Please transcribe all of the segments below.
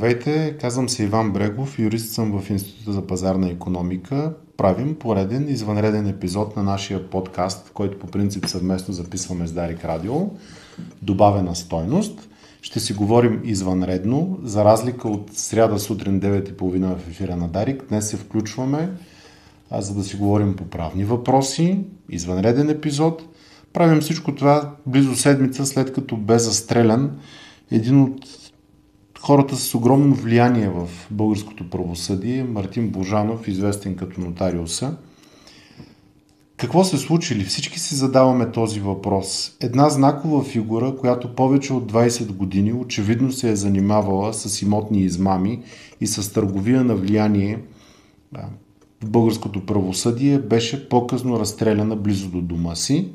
Здравейте, казвам се Иван Брегов, юрист съм в Института за пазарна економика. Правим пореден извънреден епизод на нашия подкаст, който по принцип съвместно записваме с Дарик Радио. Добавена стойност. Ще си говорим извънредно, за разлика от сряда сутрин 9.30 в ефира на Дарик. Днес се включваме, а, за да си говорим по правни въпроси. Извънреден епизод. Правим всичко това близо седмица след като бе застрелян един от хората с огромно влияние в българското правосъдие, Мартин Божанов, известен като нотариуса. Какво се случи ли? Всички си задаваме този въпрос. Една знакова фигура, която повече от 20 години очевидно се е занимавала с имотни измами и с търговия на влияние в българското правосъдие, беше по-късно разстреляна близо до дома си.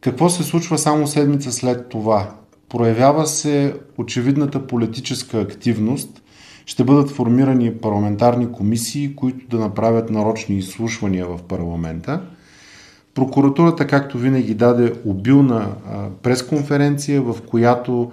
Какво се случва само седмица след това? Проявява се очевидната политическа активност. Ще бъдат формирани парламентарни комисии, които да направят нарочни изслушвания в парламента. Прокуратурата, както винаги, даде обилна пресконференция, в която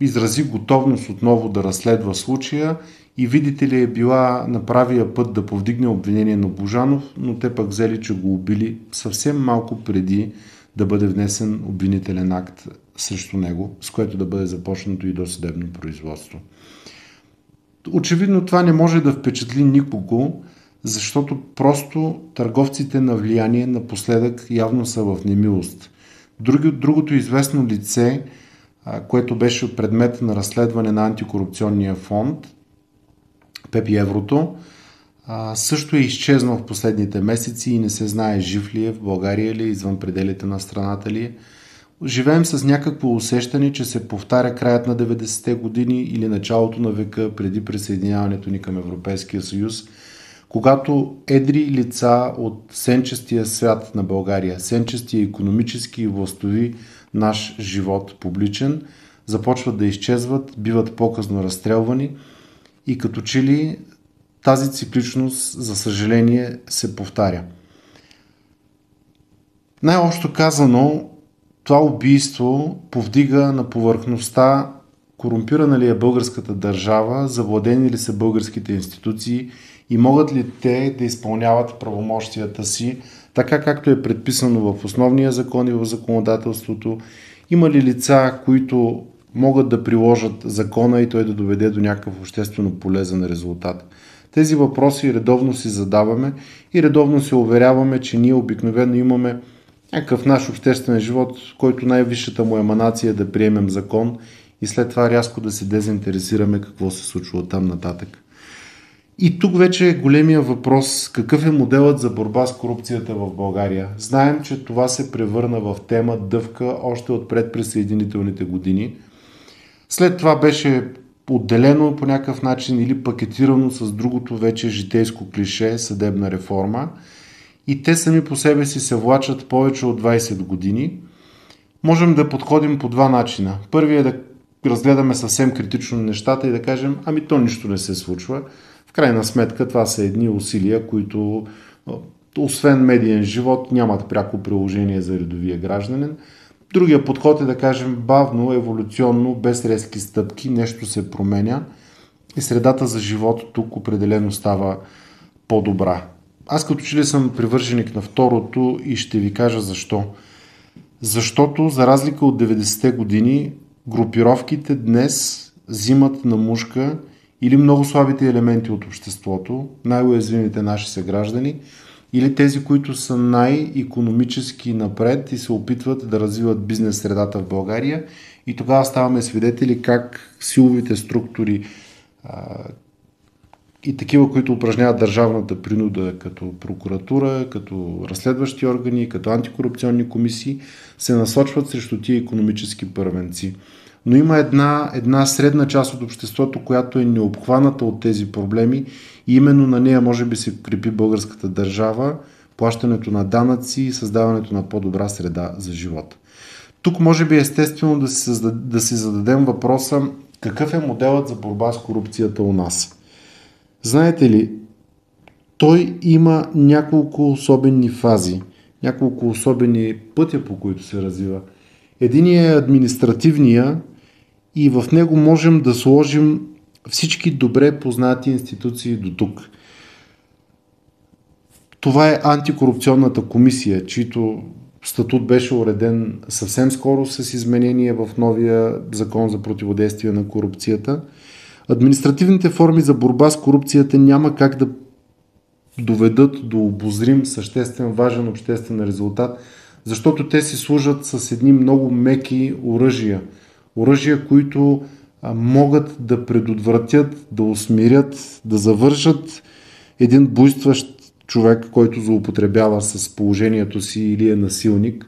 изрази готовност отново да разследва случая и видите ли е била на правия път да повдигне обвинение на Божанов, но те пък взели, че го убили съвсем малко преди да бъде внесен обвинителен акт срещу него, с което да бъде започнато и досъдебно производство. Очевидно това не може да впечатли никого, защото просто търговците на влияние напоследък явно са в немилост. Другото известно лице, което беше предмет на разследване на антикорупционния фонд, Пепи Еврото, също е изчезнал в последните месеци и не се знае жив ли е в България ли, извън пределите на страната ли е. Живеем с някакво усещане, че се повтаря краят на 90-те години или началото на века преди присъединяването ни към Европейския съюз, когато едри лица от сенчестия свят на България, сенчестия економически и властови наш живот публичен, започват да изчезват, биват по-късно разстрелвани и като че ли тази цикличност, за съжаление, се повтаря. Най-общо казано, това убийство повдига на повърхността корумпирана ли е българската държава, завладени ли са българските институции и могат ли те да изпълняват правомощията си така както е предписано в основния закон и в законодателството. Има ли лица, които могат да приложат закона и той да доведе до някакъв обществено полезен резултат. Тези въпроси редовно си задаваме и редовно се уверяваме, че ние обикновено имаме някакъв наш обществен живот, който най-висшата му еманация е да приемем закон и след това рязко да се дезинтересираме какво се случва там нататък. И тук вече е големия въпрос какъв е моделът за борба с корупцията в България. Знаем, че това се превърна в тема дъвка още от предприсъединителните години. След това беше отделено по някакъв начин или пакетирано с другото вече житейско клише съдебна реформа и те сами по себе си се влачат повече от 20 години. Можем да подходим по два начина. Първият е да разгледаме съвсем критично нещата и да кажем, ами то нищо не се случва. В крайна сметка това са едни усилия, които освен медиен живот нямат пряко приложение за редовия гражданин. Другия подход е да кажем бавно, еволюционно, без резки стъпки, нещо се променя и средата за живот тук определено става по-добра. Аз като че ли съм привърженик на второто и ще ви кажа защо. Защото за разлика от 90-те години, групировките днес взимат на мушка или много слабите елементи от обществото, най-уязвимите наши съграждани, или тези, които са най-економически напред и се опитват да развиват бизнес средата в България. И тогава ставаме свидетели как силовите структури и такива, които упражняват държавната принуда като прокуратура, като разследващи органи, като антикорупционни комисии, се насочват срещу тия економически първенци. Но има една, една средна част от обществото, която е необхваната от тези проблеми и именно на нея може би се крепи българската държава, плащането на данъци и създаването на по-добра среда за живот. Тук може би естествено си, създаде, да си зададем въпроса какъв е моделът за борба с корупцията у нас. Знаете ли, той има няколко особени фази, няколко особени пътя, по които се развива. Единият е административния и в него можем да сложим всички добре познати институции до тук. Това е антикорупционната комисия, чийто статут беше уреден съвсем скоро с изменение в новия закон за противодействие на корупцията. Административните форми за борба с корупцията няма как да доведат до обозрим, съществен, важен обществен резултат, защото те си служат с едни много меки оръжия. Оръжия, които могат да предотвратят, да усмирят, да завършат един буйстващ човек, който злоупотребява с положението си или е насилник.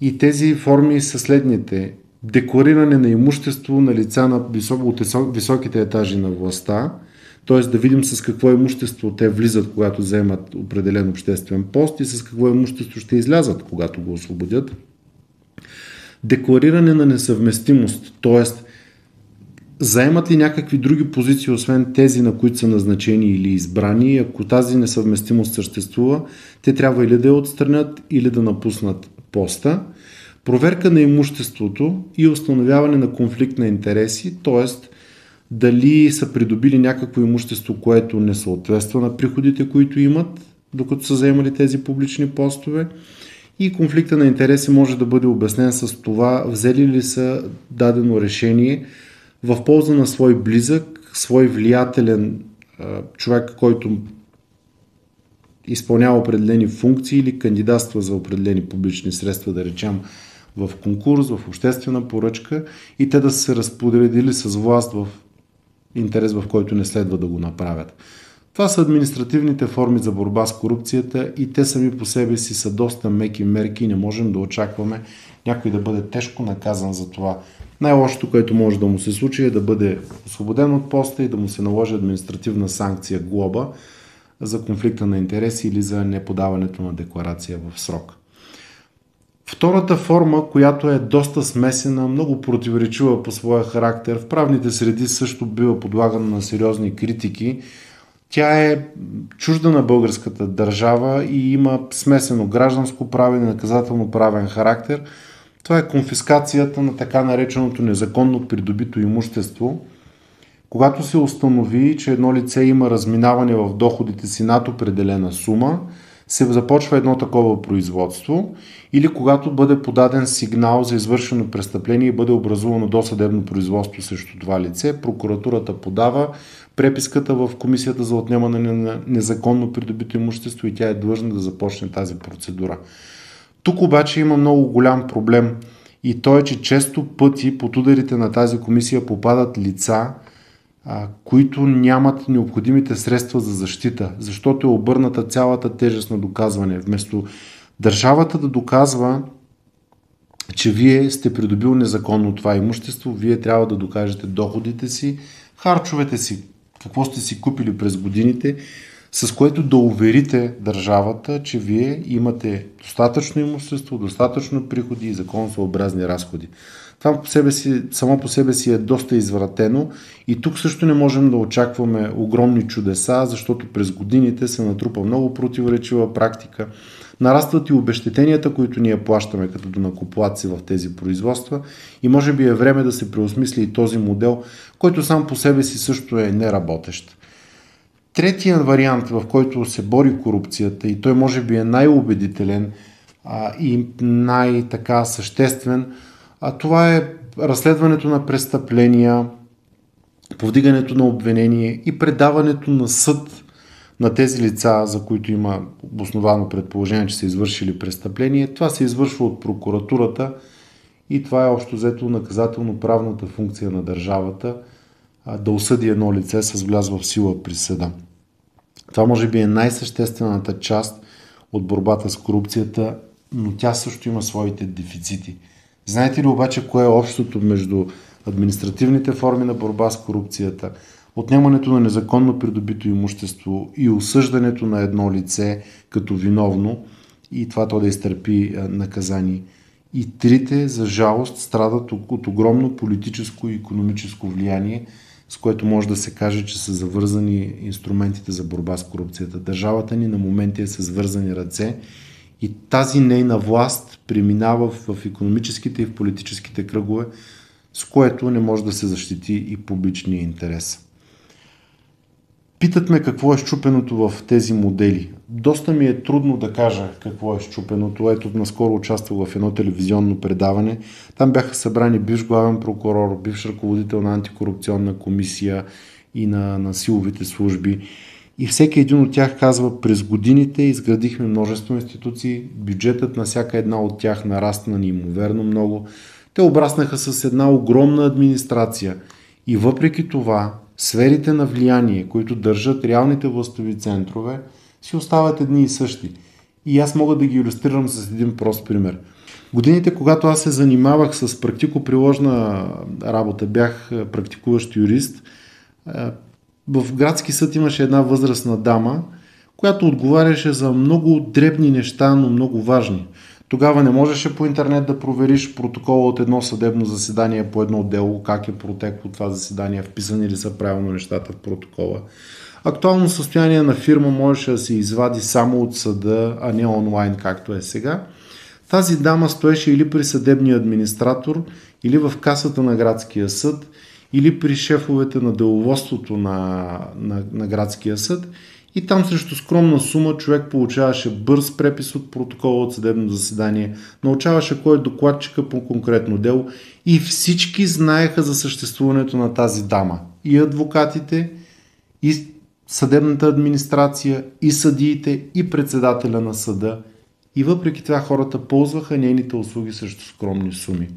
И тези форми са следните. Деклариране на имущество на лица на високо, от високите етажи на властта, т.е. да видим с какво имущество те влизат, когато вземат определен обществен пост и с какво имущество ще излязат, когато го освободят. Деклариране на несъвместимост, т.е. заемат ли някакви други позиции, освен тези, на които са назначени или избрани. Ако тази несъвместимост съществува, те трябва или да я отстранят, или да напуснат поста. Проверка на имуществото и установяване на конфликт на интереси, т.е дали са придобили някакво имущество, което не съответства на приходите, които имат, докато са заемали тези публични постове. И конфликта на интереси може да бъде обяснен с това, взели ли са дадено решение в полза на свой близък, свой влиятелен човек, който изпълнява определени функции или кандидатства за определени публични средства, да речем в конкурс, в обществена поръчка и те да са се разпоредили с власт в интерес, в който не следва да го направят. Това са административните форми за борба с корупцията и те сами по себе си са доста меки мерки и не можем да очакваме някой да бъде тежко наказан за това. Най-лошото, което може да му се случи е да бъде освободен от поста и да му се наложи административна санкция глоба за конфликта на интереси или за неподаването на декларация в срок. Втората форма, която е доста смесена, много противоречива по своя характер, в правните среди също бива подлагана на сериозни критики. Тя е чужда на българската държава и има смесено гражданско правен и наказателно правен характер. Това е конфискацията на така нареченото незаконно придобито имущество. Когато се установи, че едно лице има разминаване в доходите си над определена сума, се започва едно такова производство или когато бъде подаден сигнал за извършено престъпление и бъде образувано досъдебно производство срещу това лице, прокуратурата подава преписката в Комисията за отнемане на незаконно придобито имущество и тя е длъжна да започне тази процедура. Тук обаче има много голям проблем и то е, че често пъти под ударите на тази комисия попадат лица, които нямат необходимите средства за защита, защото е обърната цялата тежест на доказване. Вместо държавата да доказва, че вие сте придобил незаконно това имущество, вие трябва да докажете доходите си, харчовете си, какво сте си купили през годините, с което да уверите държавата, че вие имате достатъчно имущество, достатъчно приходи и законосъобразни разходи. Това по себе си, само по себе си е доста извратено и тук също не можем да очакваме огромни чудеса, защото през годините се натрупа много противоречива практика. Нарастват и обещетенията, които ние плащаме като донакоплаци в тези производства и може би е време да се преосмисли и този модел, който сам по себе си също е неработещ. Третия вариант, в който се бори корупцията и той може би е най-убедителен а, и най-така съществен, а това е разследването на престъпления, повдигането на обвинение и предаването на съд на тези лица, за които има обосновано предположение, че са извършили престъпление. Това се извършва от прокуратурата и това е общо взето наказателно-правната функция на държавата да осъди едно лице с влязва в сила присъда. Това може би е най-съществената част от борбата с корупцията, но тя също има своите дефицити – Знаете ли обаче кое е общото между административните форми на борба с корупцията, отнемането на незаконно придобито имущество и осъждането на едно лице като виновно и това то да изтърпи наказание. И трите, за жалост, страдат от огромно политическо и економическо влияние, с което може да се каже, че са завързани инструментите за борба с корупцията. Държавата ни на моменти е с вързани ръце и тази нейна власт преминава в економическите и в политическите кръгове, с което не може да се защити и публичния интерес. Питат ме какво е щупеното в тези модели. Доста ми е трудно да кажа какво е щупеното. Ето, наскоро участвах в едно телевизионно предаване. Там бяха събрани бивш главен прокурор, бивш ръководител на антикорупционна комисия и на, на силовите служби. И всеки един от тях казва, през годините изградихме множество институции, бюджетът на всяка една от тях нарасна неимоверно много. Те обраснаха с една огромна администрация. И въпреки това, сферите на влияние, които държат реалните властови центрове, си остават едни и същи. И аз мога да ги иллюстрирам с един прост пример. Годините, когато аз се занимавах с практико-приложна работа, бях практикуващ юрист, в градски съд имаше една възрастна дама, която отговаряше за много дребни неща, но много важни. Тогава не можеше по интернет да провериш протокола от едно съдебно заседание по едно дело, как е протекло това заседание, вписани ли са правилно нещата в протокола. Актуално състояние на фирма можеше да се извади само от съда, а не онлайн, както е сега. Тази дама стоеше или при съдебния администратор, или в касата на градския съд, или при шефовете на деловодството на, на, на градския съд и там срещу скромна сума човек получаваше бърз препис от протокола от съдебно заседание, научаваше кой е докладчика по конкретно дело и всички знаеха за съществуването на тази дама. И адвокатите, и съдебната администрация, и съдиите, и председателя на съда. И въпреки това хората ползваха нейните услуги срещу скромни суми.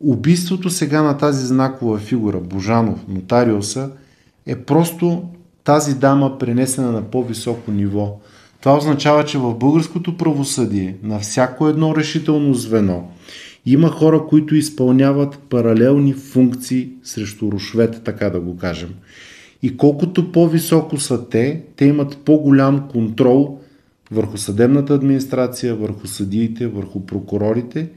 Убийството сега на тази знакова фигура, Божанов, нотариуса, е просто тази дама пренесена на по-високо ниво. Това означава, че в българското правосъдие на всяко едно решително звено има хора, които изпълняват паралелни функции срещу рушвет, така да го кажем. И колкото по-високо са те, те имат по-голям контрол върху съдебната администрация, върху съдиите, върху прокурорите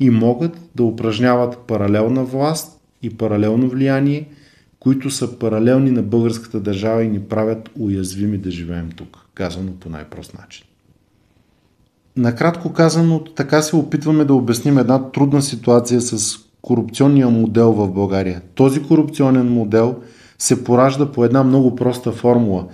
и могат да упражняват паралелна власт и паралелно влияние – които са паралелни на българската държава и ни правят уязвими да живеем тук, казано по най-прост начин. Накратко казано, така се опитваме да обясним една трудна ситуация с корупционния модел в България. Този корупционен модел се поражда по една много проста формула.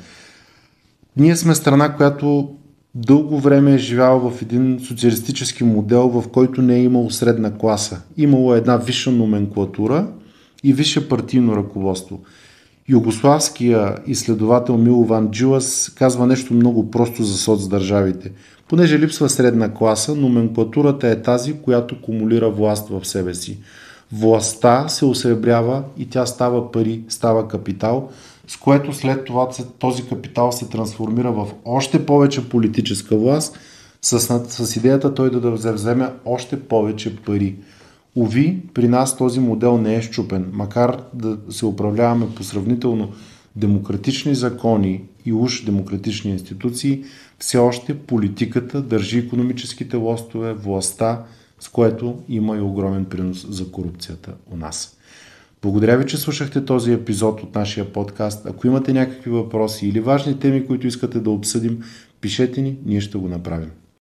Ние сме страна, която дълго време е живяла в един социалистически модел, в който не е имало средна класа. Имало една висша номенклатура – и висше партийно ръководство. Югославския изследовател Милован Джилас казва нещо много просто за соцдържавите. Понеже липсва средна класа, номенклатурата е тази, която кумулира власт в себе си. Властта се осребрява и тя става пари, става капитал, с което след това този капитал се трансформира в още повече политическа власт, с, с идеята той да, да вземе още повече пари. Ови, при нас този модел не е щупен, макар да се управляваме по сравнително демократични закони и уж демократични институции, все още политиката държи економическите лостове, властта, с което има и огромен принос за корупцията у нас. Благодаря ви, че слушахте този епизод от нашия подкаст. Ако имате някакви въпроси или важни теми, които искате да обсъдим, пишете ни, ние ще го направим.